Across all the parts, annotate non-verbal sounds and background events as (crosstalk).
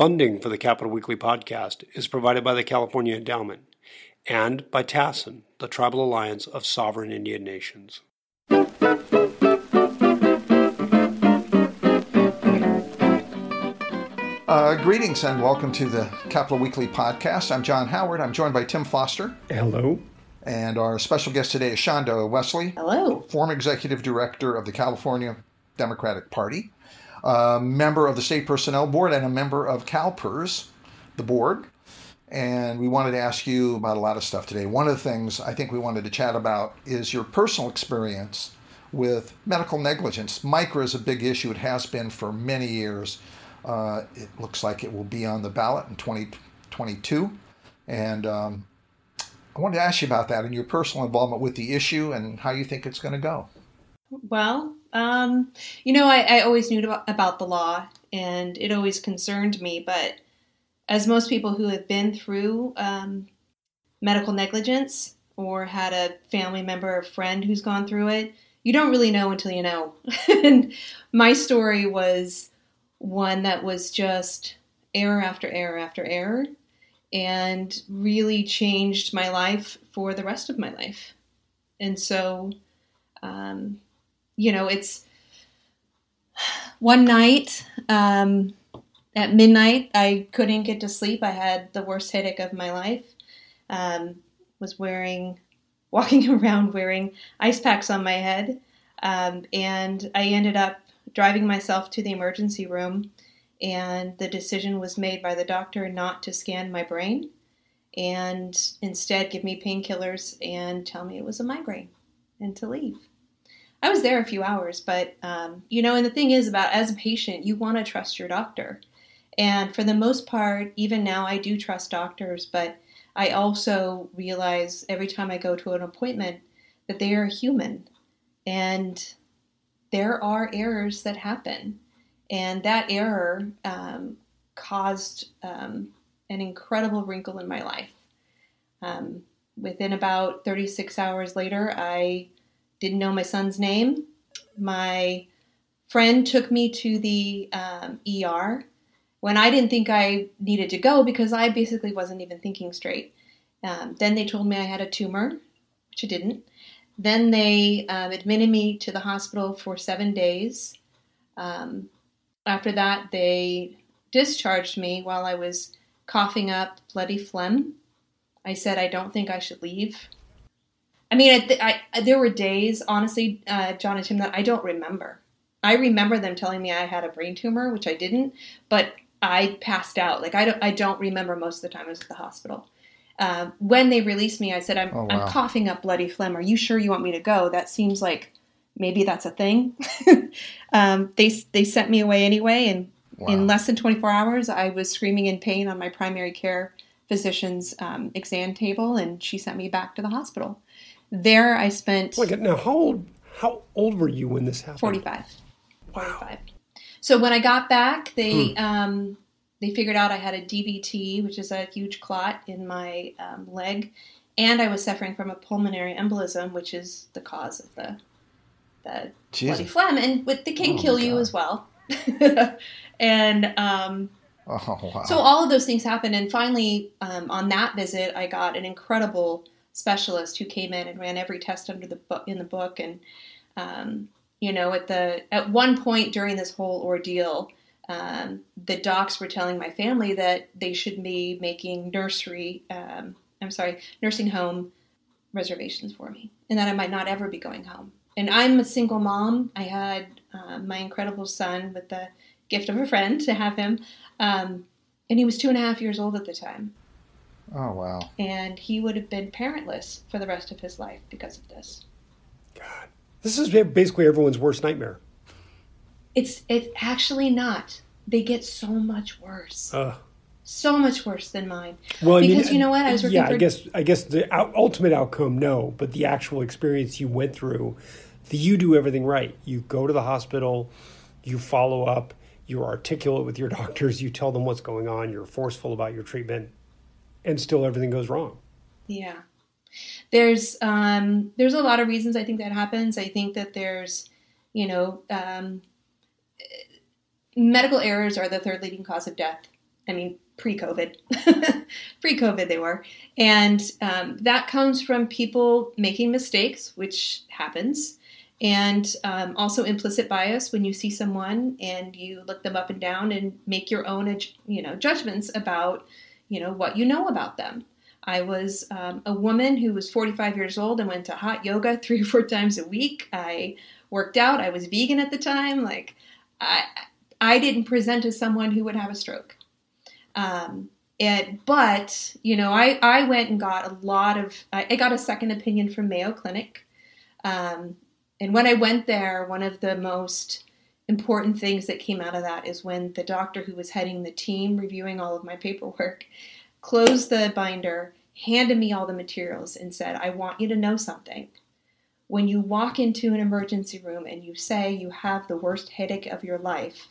Funding for the Capital Weekly podcast is provided by the California Endowment and by TASIN, the Tribal Alliance of Sovereign Indian Nations. Uh, greetings and welcome to the Capital Weekly podcast. I'm John Howard. I'm joined by Tim Foster. Hello. And our special guest today is Shawnda Westly. Hello. Former executive director of the California Democratic Party, a member of the State Personnel Board, and a member of CalPERS, the board. And we wanted to ask you about a lot of stuff today. One of the things I think we wanted to chat about is your personal experience with medical negligence. MICRA is a big issue, it has been for many years. Uh, it looks like it will be on the ballot in 2022. And um, I wanted to ask you about that and your personal involvement with the issue and how you think it's going to go. Well, um, you know, I, I always knew about, the law and it always concerned me, but as most people who have been through um, medical negligence or had a family member or friend who's gone through it, you don't really know until you know. (laughs) and my story was one that was just error after error after error and really changed my life for the rest of my life. And so, um, you know, it's one night um, at midnight, I couldn't get to sleep. I had the worst headache of my life. Um, was wearing, (laughs) walking around wearing ice packs on my head. Um, and I ended up driving myself to the emergency room, and the decision was made by the doctor not to scan my brain and instead give me painkillers and tell me it was a migraine and to leave. I was there a few hours, but um, you know, and the thing is about as a patient, you want to trust your doctor. And for the most part, even now, I do trust doctors, but I also realize every time I go to an appointment that they are human and there are errors that happen. And that error um, caused um, an incredible wrinkle in my life. Um, within about 36 hours later, I didn't know my son's name. My friend took me to the um, ER when I didn't think I needed to go because I basically wasn't even thinking straight. Um, then they told me I had a tumor, which I didn't. Then they um, admitted me to the hospital for seven days. Um, after that, they discharged me while I was coughing up bloody phlegm. I said, I don't think I should leave. I mean, I, I, there were days, honestly, uh, John and Tim, that I don't remember. I remember them telling me I had a brain tumor, which I didn't, but I passed out. Like I don't, I don't remember most of the time I was at the hospital. Uh, when they released me, I said, I'm, oh, wow. I'm coughing up bloody phlegm. Are you sure you want me to go? That seems like maybe that's a thing. (laughs) um, they, they sent me away anyway. And wow. in less than 24 hours, I was screaming in pain on my primary care physician's um, exam table, and she sent me back to the hospital. There, I spent. Oh now, how old, how old were you when this happened? 45. Wow. 45. So when I got back, they. Hmm. Um, they figured out I had a DVT, which is a huge clot in my um, leg, and I was suffering from a pulmonary embolism, which is the cause of the the bloody phlegm, and with the can oh kill you as well. (laughs) and um, oh, wow. so all of those things happened, and finally, um, on that visit, I got an incredible specialist who came in and ran every test under the book in the book, and um, you know, at the at one point during this whole ordeal um, the docs were telling my family that they should be making nursery, um, I'm sorry, nursing home reservations for me, and that I might not ever be going home. And I'm a single mom. I had uh, my incredible son with the gift of a friend to have him, um, and he was two and a half years old at the time. Oh wow! And he would have been parentless for the rest of his life because of this. God, this is basically everyone's worst nightmare. It's it's actually not. They get so much worse. Uh, so much worse than mine. Well, because I mean, you know what? I was working. Yeah, for... I guess I guess the out, ultimate outcome, no, but the actual experience you went through, the, you do everything right. You go to the hospital, you follow up, you're articulate with your (laughs) doctors, you tell them what's going on, you're forceful about your treatment, and still everything goes wrong. Yeah, there's um, there's a lot of reasons I think that happens. I think that there's you know um, medical errors are the third leading cause of death I mean, pre COVID. (laughs) pre COVID, they were. And um, that comes from people making mistakes, which happens. And um, also implicit bias when you see someone and you look them up and down and make your own, you know, judgments about, you know, what you know about them. I was um, a woman who was 45 years old and went to hot yoga (laughs) three or four times a week. I worked out. I was vegan at the time. Like, I, I didn't present as someone who would have a stroke. Um, and, but, you know, I, I went and got a lot of, I, got a second opinion from Mayo Clinic. Um, and when I went there, one of the most important things that came out of that is when the doctor who was heading the team reviewing all of my paperwork (laughs) closed the binder, handed me all the materials, and said, I want you to know something. When you walk into an emergency room and you say you have the worst headache of your life,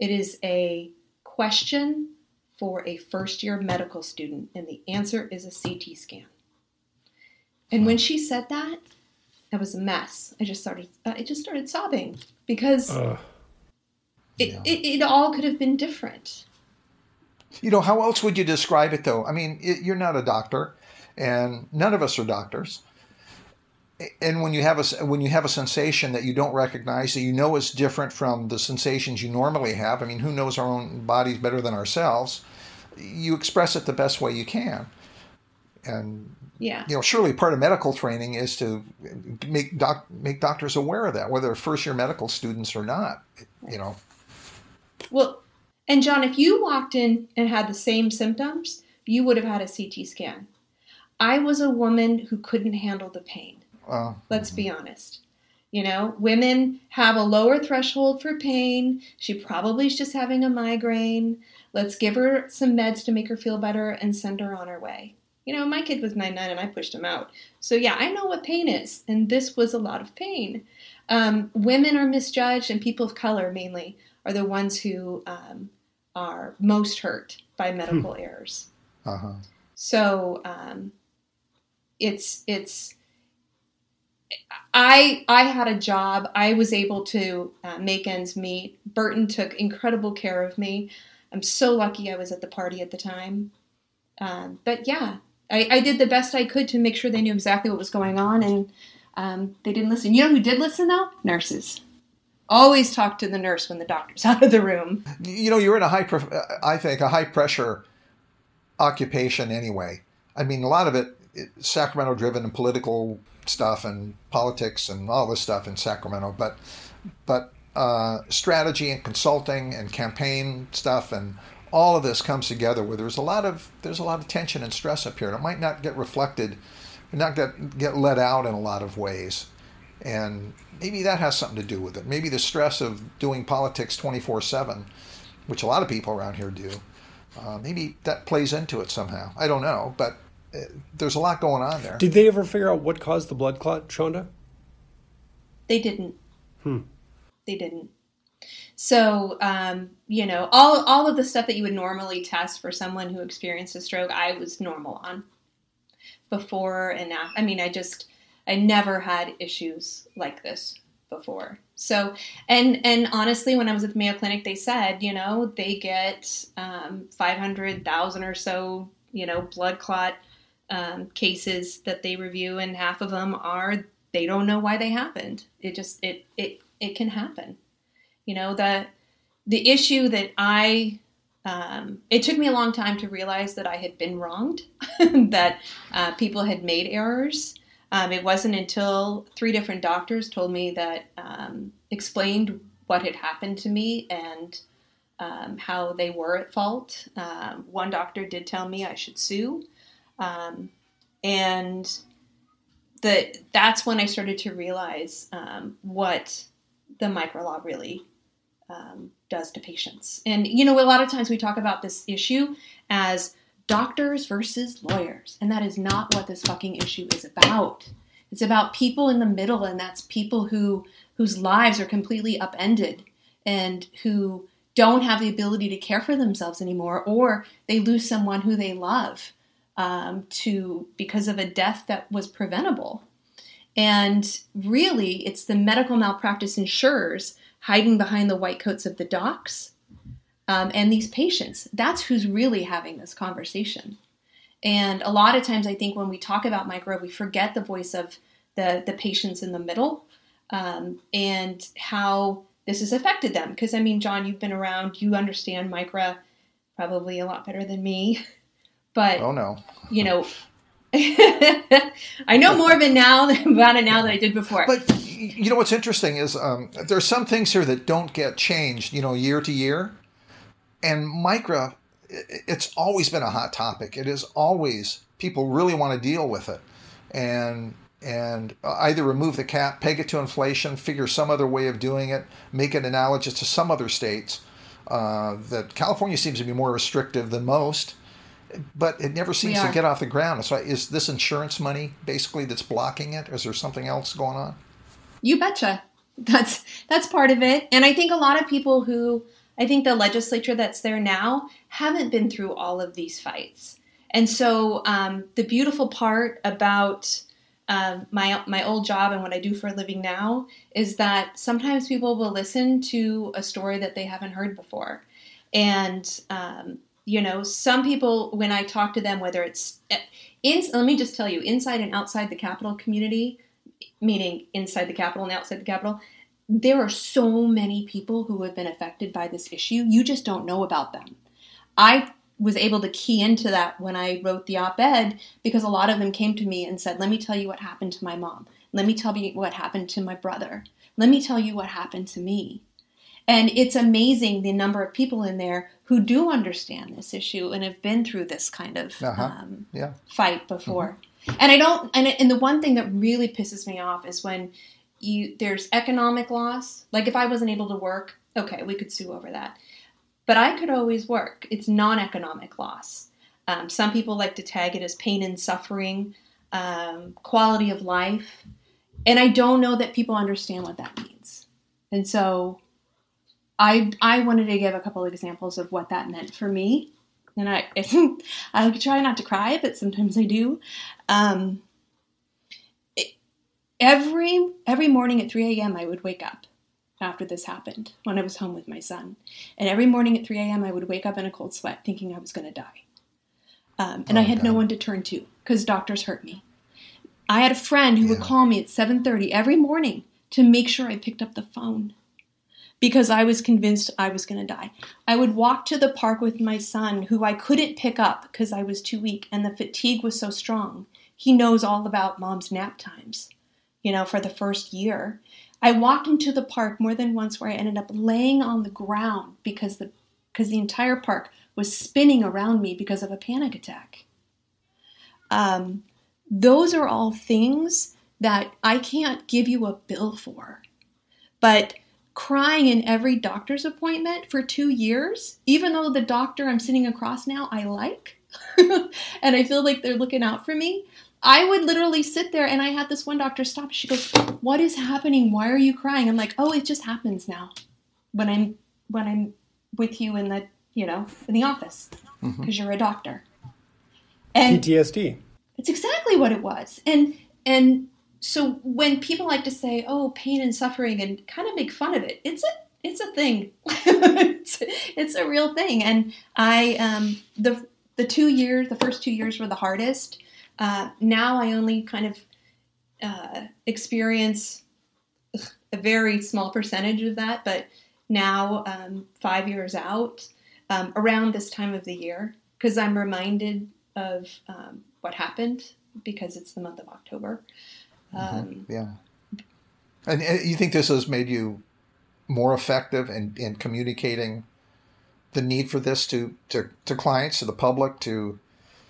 it is a question for a first year medical student, and the answer is a CT scan. And when she said that, that was a mess. I just started, uh, I just started sobbing because uh, it, yeah. it, it all could have been different. You know, how else would you describe it though? I mean, it, you're not a doctor, and none of us are doctors. And when you have a when you have a sensation that you don't recognize that you know is different from the sensations you normally have, I mean, who knows our own bodies better than ourselves? You express it the best way you can, and yeah. you know, surely part of medical training is to make doc make doctors aware of that, whether they're first year medical students or not. You know. Well, and John, if you walked in and had the same symptoms, you would have had a CT scan. I was a woman who couldn't handle the pain. Uh, Let's be honest. You know, women have a lower threshold for pain. She probably is just having a migraine. Let's give her some meds to make her feel better and send her on her way. You know, my kid was 9 9 and I pushed him out. So, yeah, I know what pain is, and this was a lot of pain. Um, women are misjudged, and people of color mainly are the ones who um, are most hurt by medical hmm. errors. Uh-huh. So um, it's it's I I had a job. I was able to uh, make ends meet. Burton took incredible care of me. I'm so lucky I was at the party at the time. Um, but yeah, I, I, did the best I could to make sure they knew exactly what was going on, and um, they didn't listen. You know who did listen though? Nurses. Always talk to the nurse when the doctor's (laughs) out of the room. You know, you're in a high, I think, a high pressure occupation anyway. I mean, a lot of it, it Sacramento driven and political stuff and politics and all this stuff in Sacramento, but but uh, strategy and consulting and campaign stuff and all of this comes together where there's a lot of there's a lot of tension and stress up here. And it might not get reflected, not get get let out in a lot of ways, and maybe that has something to do with it. Maybe the stress of doing politics 24 seven, which a lot of people around here do. Uh, maybe that plays into it somehow. I don't know, but uh, there's a lot going on there. Did they ever figure out what caused the blood clot, Shawnda? They didn't. Hmm. They didn't. So, um, you know, all all of the stuff that you would normally test for someone who experienced a stroke, I was normal on before and after. I mean, I just I never had issues like this before. So, and and honestly, when I was at the Mayo Clinic, they said, you know, they get um, five hundred thousand or so, you know, blood clot um, cases that they review, and half of them are they don't know why they happened. It just it it it can happen. You know, the the issue that I um, it took me a long time to realize that I had been wronged, (laughs) that uh, people had made errors. Um, it wasn't until three different doctors told me that um, explained what had happened to me and um, how they were at fault. Um, one doctor did tell me I should sue, um, and that that's when I started to realize what the MICRA law really um, does to patients. And, you know, a lot of times we talk about this issue as doctors versus lawyers, and that is not what this fucking issue is about. It's about people in the middle, and that's people who whose lives are completely upended and who don't have the ability to care for themselves anymore, or they lose someone who they love um, to because of a death that was preventable. And really, it's the medical malpractice insurers hiding behind the white coats of the docs um, and these patients. That's who's really having this conversation. And a lot of times, I think when we talk about MICRA, we forget the voice of the the patients in the middle um, and how this has affected them. Because I mean, John, you've been around, you understand MICRA probably a lot better than me. (laughs) But oh no, you know, (laughs) I know more of it now about it now than I did before. But you know what's interesting is um, there's some things here that don't get changed, you know, year to year, and MICRA, it's always been a hot topic. It is always people really want to deal with it, and and either remove the cap, peg it to inflation, figure some other way of doing it, make it analogous to some other states. Uh, that California seems to be more restrictive than most, but it never seems to get off the ground. So is this insurance money basically that's blocking it? Is there something else going on? You betcha. That's that's part of it. And I think a lot of people who I think the legislature that's there now haven't been through all of these fights. And so um, the beautiful part about um, my my old job and what I do for a living now is that sometimes people will listen to a story that they haven't heard before, and um, you know, some people when I talk to them, whether it's eh, in, let me just tell you, inside and outside the Capitol community, meaning inside the Capitol and outside the Capitol, there are so many people who have been affected by this issue. You just don't know about them. I was able to key into that when I wrote the op ed because a lot of them came to me and said, Let me tell you what happened to my mom. Let me tell you what happened to my brother. Let me tell you what happened to me. And it's amazing the number of people in there who do understand this issue and have been through this kind of uh-huh. um, yeah. fight before. Mm-hmm. And I don't, and, and the one thing that really pisses me off is when you there's economic loss. Like if I wasn't able to work, okay, we could sue over that. But I could always work. It's non economic loss. Um, some people like to tag it as pain and suffering, um, quality of life. And I don't know that people understand what that means. And so I, I wanted to give a couple examples of what that meant for me. And I, (laughs) I try not to cry, but sometimes I do. Um, it, every every morning at 3 a.m., I would wake up after this happened when I was home with my son. And every morning at 3 a.m., I would wake up in a cold sweat thinking I was going to die. Um, and oh, I had God. no one to turn to because doctors hurt me. I had a friend who yeah. would call me at 7:30 every morning to make sure I picked up the phone because I was convinced I was going to die. I would walk to the park with my son who I couldn't pick up because I was too weak and the fatigue was so strong. He knows all about mom's nap times, you know, for the first year. I walked into the park more than once where I ended up laying on the ground because the because the entire park was spinning around me because of a panic attack. Um, those are all things that I can't give you a bill for. But crying in every doctor's appointment for two years, even though the doctor I'm sitting across now I like, (laughs) and I feel like they're looking out for me, I would literally sit there and I had this one doctor stop. She goes, "What is happening? Why are you crying?" I'm like, "Oh, it just happens now when I'm when I'm with you in the, you know, in the office because mm-hmm. you're a doctor." And PTSD. It's exactly what it was. And and so when people like to say, "Oh, pain and suffering," and kind of make fun of it, it's a it's a thing. (laughs) it's, it's a real thing. And I um, the the two years, the first two years were the hardest uh, now I only kind of uh, experience a very small percentage of that, but now, um, five years out, um, around this time of the year, because I'm reminded of um, what happened because it's the month of October. Mm-hmm. Um, yeah. And you think this has made you more effective in, in communicating the need for this to, to, to clients, to the public, to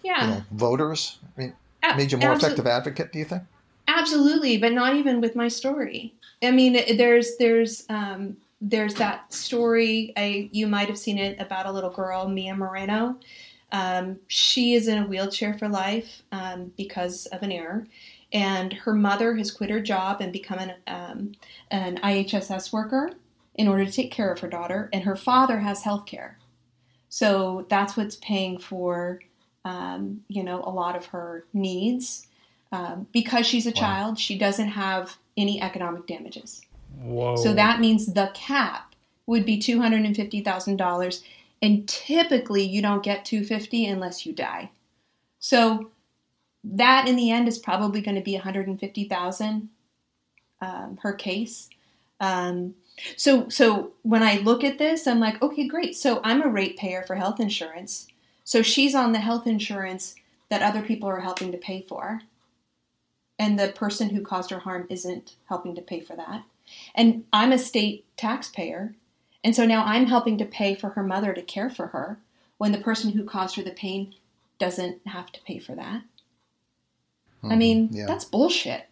yeah. you know, voters? I mean, made you more Absol- effective advocate, do you think? Absolutely, but not even with my story. I mean, there's there's um, there's that story. I you might have seen it about a little girl, Mia Moreno. Um, she is in a wheelchair for life um, because of an error, and her mother has quit her job and become an um, an IHSS worker in order to take care of her daughter, and her father has health care. So that's what's paying for um, you know, a lot of her needs. Um, because she's a wow. child, she doesn't have any economic damages. Whoa. So that means the cap would be $250,000. and typically you don't get 250 unless you die. So that in the end is probably going to be 150,000 um, her case. Um, so so when I look at this, I'm like, okay, great. So I'm a ratepayer for health insurance. So she's on the health insurance that other people are helping to pay for. And the person who caused her harm isn't helping to pay for that. And I'm a state taxpayer. And so now I'm helping to pay for her mother to care for her when the person who caused her the pain doesn't have to pay for that. Mm-hmm. I mean, yeah. that's bullshit.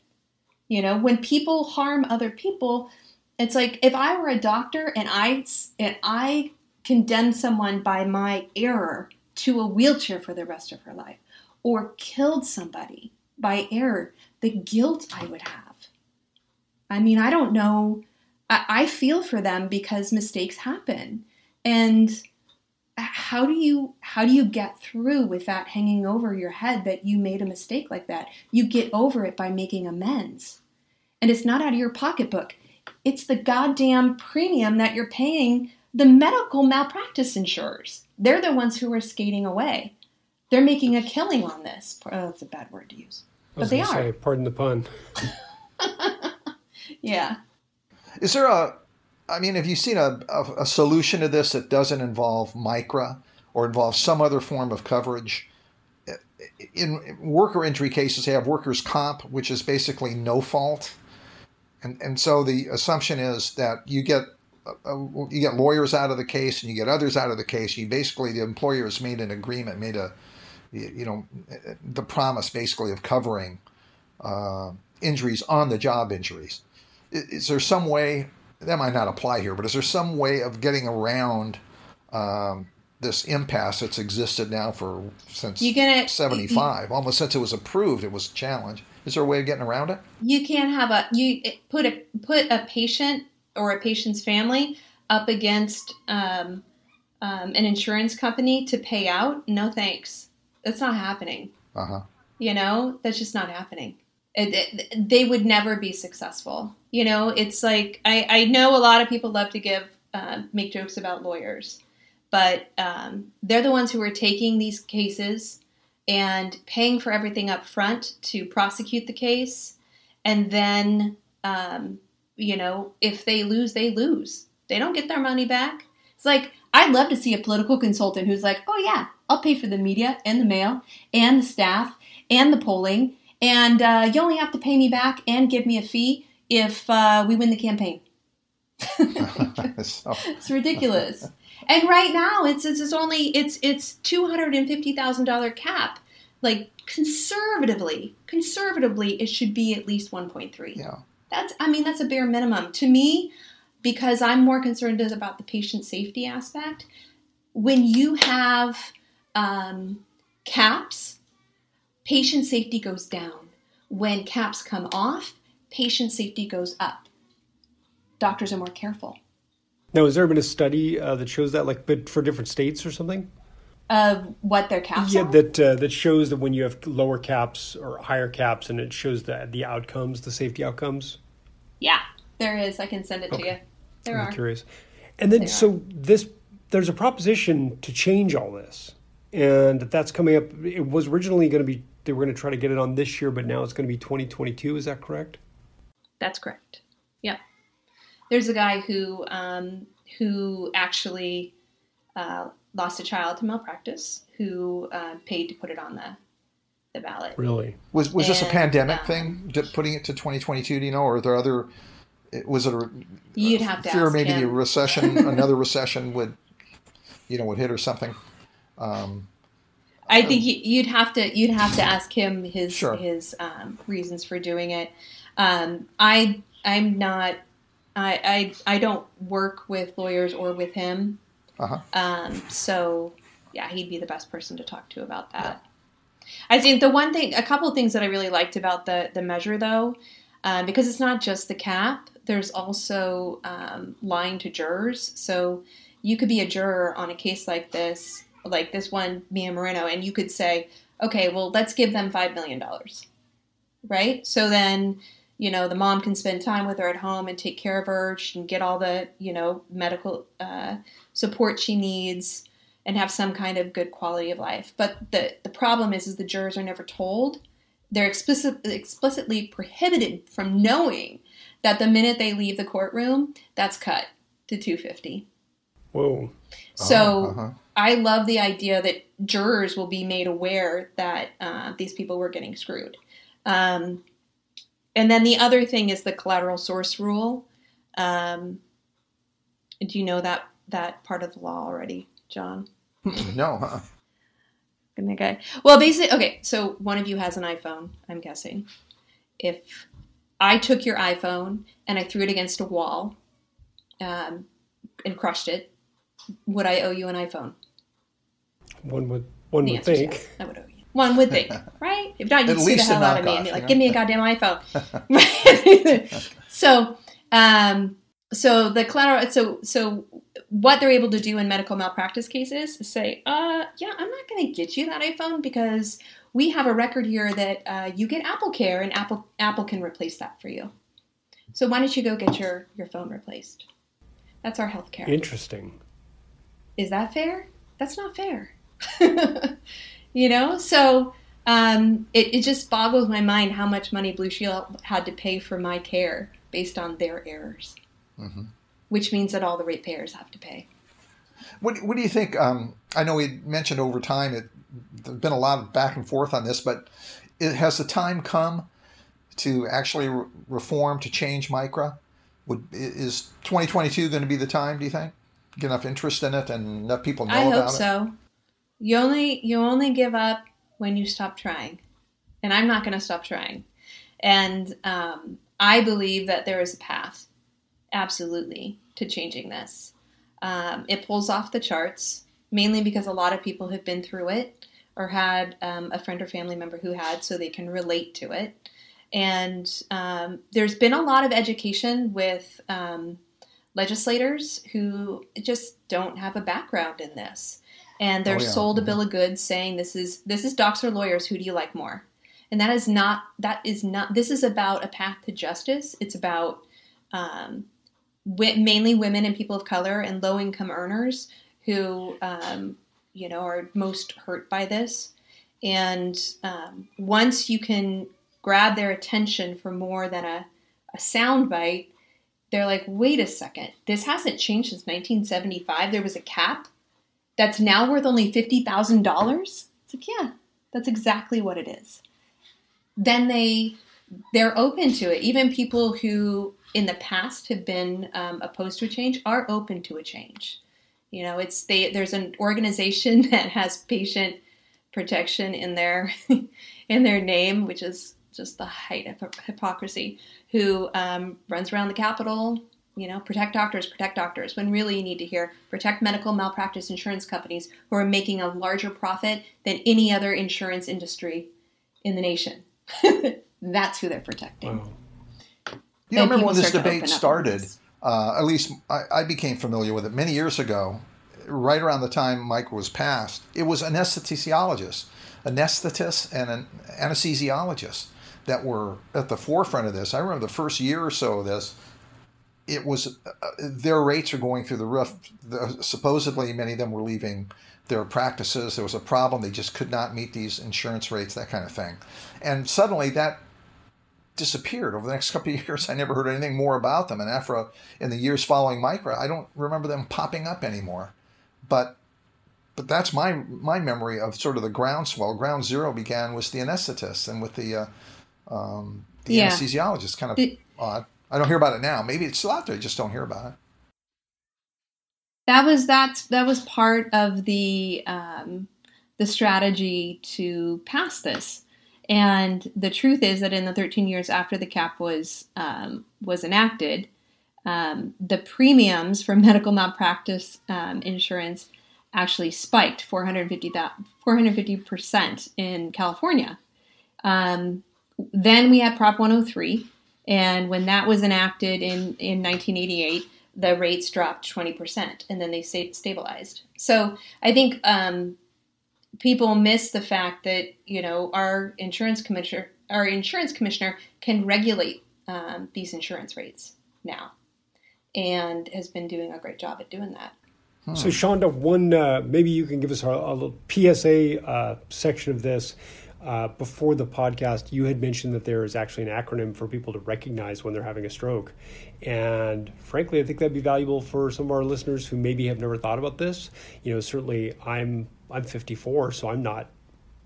You know, when people harm other people, it's like if I were a doctor and I and I condemned someone by my error to a wheelchair for the rest of her life or killed somebody by error, the guilt I would have. I mean, I don't know. I, I feel for them because mistakes happen. And how do you how do you get through with that hanging over your head that you made a mistake like that? You get over it by making amends. And it's not out of your pocketbook. It's the goddamn premium that you're paying the medical malpractice insurers. They're the ones who are skating away. They're making a killing on this. Oh, that's a bad word to use. But they are. Say, pardon the pun. (laughs) yeah. Is there a, I mean, have you seen a, a, a, solution to this that doesn't involve MICRA or involves some other form of coverage? In worker injury cases, they have workers' comp, which is basically no fault. And, and so the assumption is that you get uh, you get lawyers out of the case and you get others out of the case. You basically the employer has made an agreement, made a you know the promise basically of covering uh, injuries on the job injuries. Is, is, there some way that might not apply here, but is there some way of getting around um, this impasse that's existed now for since gonna, 75 you, almost since it was approved it was a challenge. Is there a way of getting around it? You can't have a you put a put a patient or a patient's family up against um, um, an insurance company to pay out? No thanks. That's not happening. Uh-huh. You know? That's just not happening. It, it, they would never be successful you know it's like i i know a lot of people love to give uh, make jokes about lawyers but um, they're the ones who are taking these cases and paying for everything up front to prosecute the case. And then, um, you know, if they lose, they lose. They don't get their money back. It's like, I'd love to see a political consultant who's like, oh, yeah, I'll pay for the media and the mail and the staff and the polling. And uh, you only have to pay me back and give me a fee if uh, we win the campaign. (laughs) so. (laughs) It's ridiculous. And right now, it's it's, it's only it's it's two hundred and fifty thousand dollar cap. Like conservatively, conservatively, it should be at least one point three. Yeah, that's I mean that's a bare minimum to me, because I'm more concerned about the patient safety aspect. When you have um, caps, patient safety goes down. When caps come off, patient safety goes up. Doctors are more careful. Now, has there been a study uh, that shows that, like, but for different states or something? Of what their caps yeah, are? that uh, that shows that when you have lower caps or higher caps, and it shows the the outcomes, the safety outcomes. Yeah, there is. I can send it okay. to you. There I'm are. Curious. And then, so this there's a proposition to change all this, and that's coming up. It was originally going to be they were going to try to get it on this year, but now it's going to be 2022. Is that correct? That's correct. Yeah there's a guy who um, who actually uh, lost a child to malpractice who uh, paid to put it on the the ballot. Really? Was was and, this a pandemic um, thing? Putting it to 2022? Do you know, or are there other? Was it a? You'd have to fear maybe him. a recession, (laughs) another recession would, you know, would hit or something. Um, I think you'd have to you'd have to ask him his sure. his um, reasons for doing it. Um, I I'm not I, I I don't work with lawyers or with him. Uh-huh. Um, so yeah, he'd be the best person to talk to about that. Yeah. I think the one thing, a couple of things that I really liked about the the measure though, uh, because it's not just the cap. There's also um, lying to jurors. So you could be a juror on a case like this, like this one, Mia Moreno, and you could say, okay, well, let's give them five million dollars, right? So then you know the mom can spend time with her at home and take care of her she can get all the you know medical uh, support she needs and have some kind of good quality of life. But the, the problem is, is the jurors are never told. They're explicit, explicitly prohibited from knowing that the minute they leave the courtroom, that's cut to 250. Whoa. So Uh-huh. I love the idea that jurors will be made aware that uh, these people were getting screwed. Um, and then the other thing is the collateral source rule. Um, do you know that that part of the law already, John? (laughs) No, huh? Okay. Well, basically, okay. So one of you has an iPhone. I'm guessing. If I took your iPhone and I threw it against a wall, um, and crushed it, would I owe you an iPhone? One would one The would think. yes. I would owe you. One would think, (laughs) right? If not, you'd At sue the hell out of me and be like, you "Give me a goddamn iPhone." (laughs) (laughs) so, um, so the collateral. So, so what they're able to do in medical malpractice cases is say, "Uh, yeah, I'm not going to get you that iPhone because we have a record here that uh, you get Apple Care and Apple Apple can replace that for you. So why don't you go get your your phone replaced? That's our health care." Interesting. is that fair? That's not fair. You know, so um, it, it just boggles my mind how much money Blue Shield had to pay for my care based on their errors, Mhm. which means that all the ratepayers have to pay. What, what do you think? Um, I know we mentioned over time it, there's been a lot of back and forth on this, but it, has the time come to actually re- reform to change Micra? Would is 2022 going to be the time? Do you think? Get enough interest in it and enough people know about it. I about hope it. so. You only you only give up when you stop trying, and I'm not going to stop trying. And um, I believe that there is a path, absolutely, to changing this. Um, it pulls off the charts mainly because a lot of people have been through it or had um, a friend or family member who had, so they can relate to it. And um, there's been a lot of education with um, legislators who just don't have a background in this and they're Oh, yeah. sold a bill of goods saying this is this is docs or lawyers who do you like more? And that is not that is not this is about a path to justice. It's about um, mainly women and people of color and low income earners who um, you know are most hurt by this. And um, once you can grab their attention for more than a, a sound bite they're like, wait a second, this hasn't changed since 1975. There was a cap that's now worth only $50,000. It's like, yeah, that's exactly what it is. Then they they're open to it. Even people who in the past have been um, opposed to a change are open to a change. You know, it's they there's an organization (laughs) that has patient protection in their (laughs) in their name, which is just the height of hypocrisy. Who um, runs around the Capitol? You know, protect doctors, protect doctors. When really you need to hear protect medical malpractice insurance companies who are making a larger profit than any other insurance industry in the nation. (laughs) That's who they're protecting. Wow. You know, And remember when this debate open up on started? Uh, at least I, I became familiar with it many years ago, right around the time Mike was passed. It was anesthesiologists, anesthetists, and an anesthesiologists that were at the forefront of this. I remember the first year or so of this. It was uh, their rates are going through the roof. The, supposedly, many of them were leaving their practices. There was a problem; they just could not meet these insurance rates, that kind of thing. And suddenly, that disappeared over the next couple of (laughs) years. I never heard anything more about them. And after in the years following Micra, I don't remember them popping up anymore. But but that's my my memory of sort of the groundswell. Ground zero began with the anesthetists and with the uh, um, the Yeah. anesthesiologists. Kind of It- odd. I don't hear about it now. Maybe it's still out there. I just don't hear about it. that was that's that was part of the um, the strategy to pass this. And the truth is that in the 13 years after the cap was um, was enacted, um, the premiums for medical malpractice um, insurance actually spiked 450 percent in California. Um, then we had Prop 103, and when that was enacted in in 1988, the rates dropped 20%, and then they sta- stabilized. So I think um, people miss the fact that you know our insurance commissioner, our insurance commissioner, can regulate um, these insurance rates now, and has been doing a great job at doing that. Hmm. So, Shawnda, one uh, maybe you can give us a, a little PSA uh, section of this. Uh, before the podcast, you had mentioned that there is actually an acronym for people to recognize when they're having a stroke. And frankly, I think that'd be valuable for some of our listeners who maybe have never thought about this. You know, certainly I'm I'm 54, so I'm not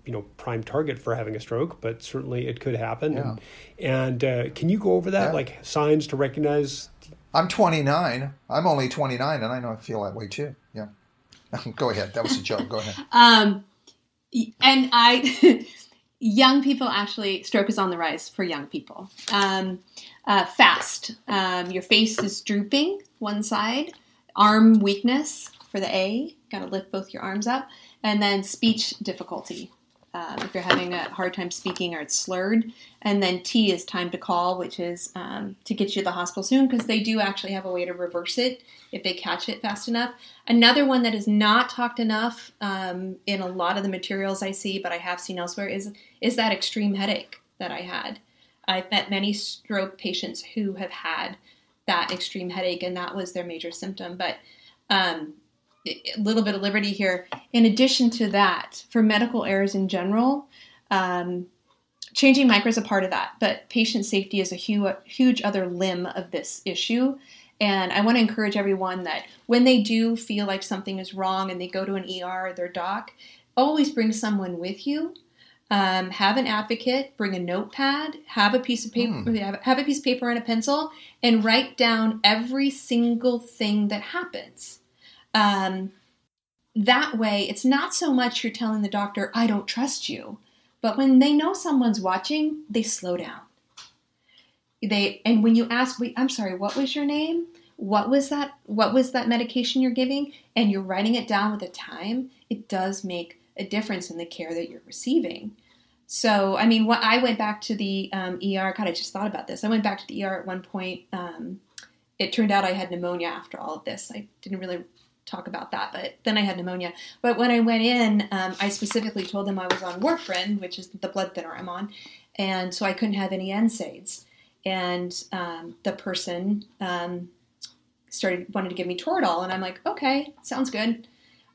you know prime target for having a stroke, but certainly it could happen. Yeah. And, and uh, can you go over that, yeah. like signs to recognize? I'm 29. I'm only 29, and I know I feel that way too. Yeah. (laughs) go ahead. That was a joke. Go ahead. (laughs) Um, and I, (laughs) young people actually, stroke is on the rise for young people. Um, uh, fast. Um, your face is drooping one side. Arm weakness for the A. Got to lift both your arms up. And then speech difficulty um, if you're having a hard time speaking or it's slurred. And then T is time to call, which is um, to get you to the hospital soon because they do actually have a way to reverse it if they catch it fast enough. Another one that is not talked enough um, in a lot of the materials I see, but I have seen elsewhere, is is that extreme headache that I had. I've met many stroke patients who have had that extreme headache, and that was their major symptom. But um, a little bit of liberty here. In addition to that, for medical errors in general, um, changing MICRA is a part of that, but patient safety is a huge, huge other limb of this issue. And I want to encourage everyone that when they do feel like something is wrong and they go to an ER or their doc, always bring someone with you. Um, have an advocate, bring a notepad, have a piece of paper, hmm. have, have a piece of paper and a pencil, and write down every single thing that happens um, that way, it's not so much you're telling the doctor, I don't trust you, but when they know someone's watching, they slow down. They and when you ask, wait, I'm sorry, what was your name? What was that? What was that medication you're giving? And you're writing it down with a time. It does make a difference in the care that you're receiving. So, I mean, what I went back to the um, ER. God, I just thought about this. I went back to the ER at one point. Um, it turned out I had pneumonia after all of this. I didn't really talk about that, but then I had pneumonia. But when I went in, um, I specifically told them I was on warfarin, which is the blood thinner I'm on, and so I couldn't have any NSAIDs. And um, the person um, started wanted to give me Toradol, and I'm like, okay, sounds good,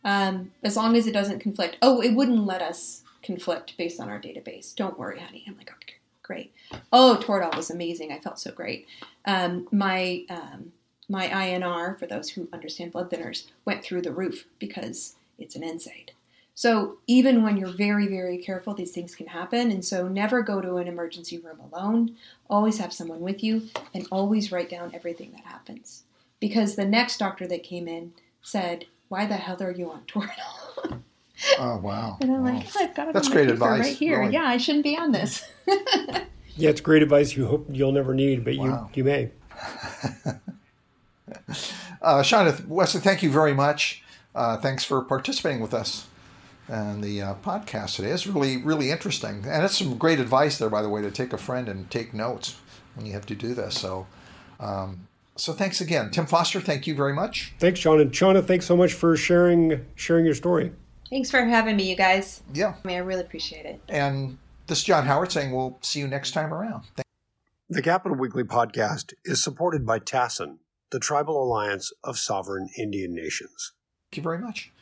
um, as long as it doesn't conflict. Oh, it wouldn't let us conflict based on our database. Don't worry, honey. I'm like, okay, great. Oh, Toradol was amazing. I felt so great. Um, my um, my INR, for those who understand blood thinners, went through the roof because it's an NSAID. So even when you're very, very careful, these things can happen. And so never go to an emergency room alone. Always have someone with you and always write down everything that happens. Because the next doctor that came in said, Why the hell are you on Toradol? (laughs) Oh wow! And I'm wow. like, oh, I've got it That's great advice. right here. Really. Yeah, I shouldn't be on this. (laughs) yeah, it's great advice. You hope you'll never need, but wow. you you may. (laughs) (laughs) Uh, Shawnda, Westly, thank you very much. Uh, thanks for participating with us on the uh, podcast today. It's really, really interesting. And it's some great advice there, by the way, to take a friend and take notes when you have to do this. So, um, so thanks again. Tim Foster, thank you very much. Thanks, Sean. And Shawnda, thanks so much for sharing sharing your story. Thanks for having me, you guys. Yeah. I mean, I really appreciate it. And this is John Howard saying we'll see you next time around. Thank- the Capital Weekly podcast is supported by TASIN the Tribal Alliance of Sovereign Indian Nations. Thank you very much.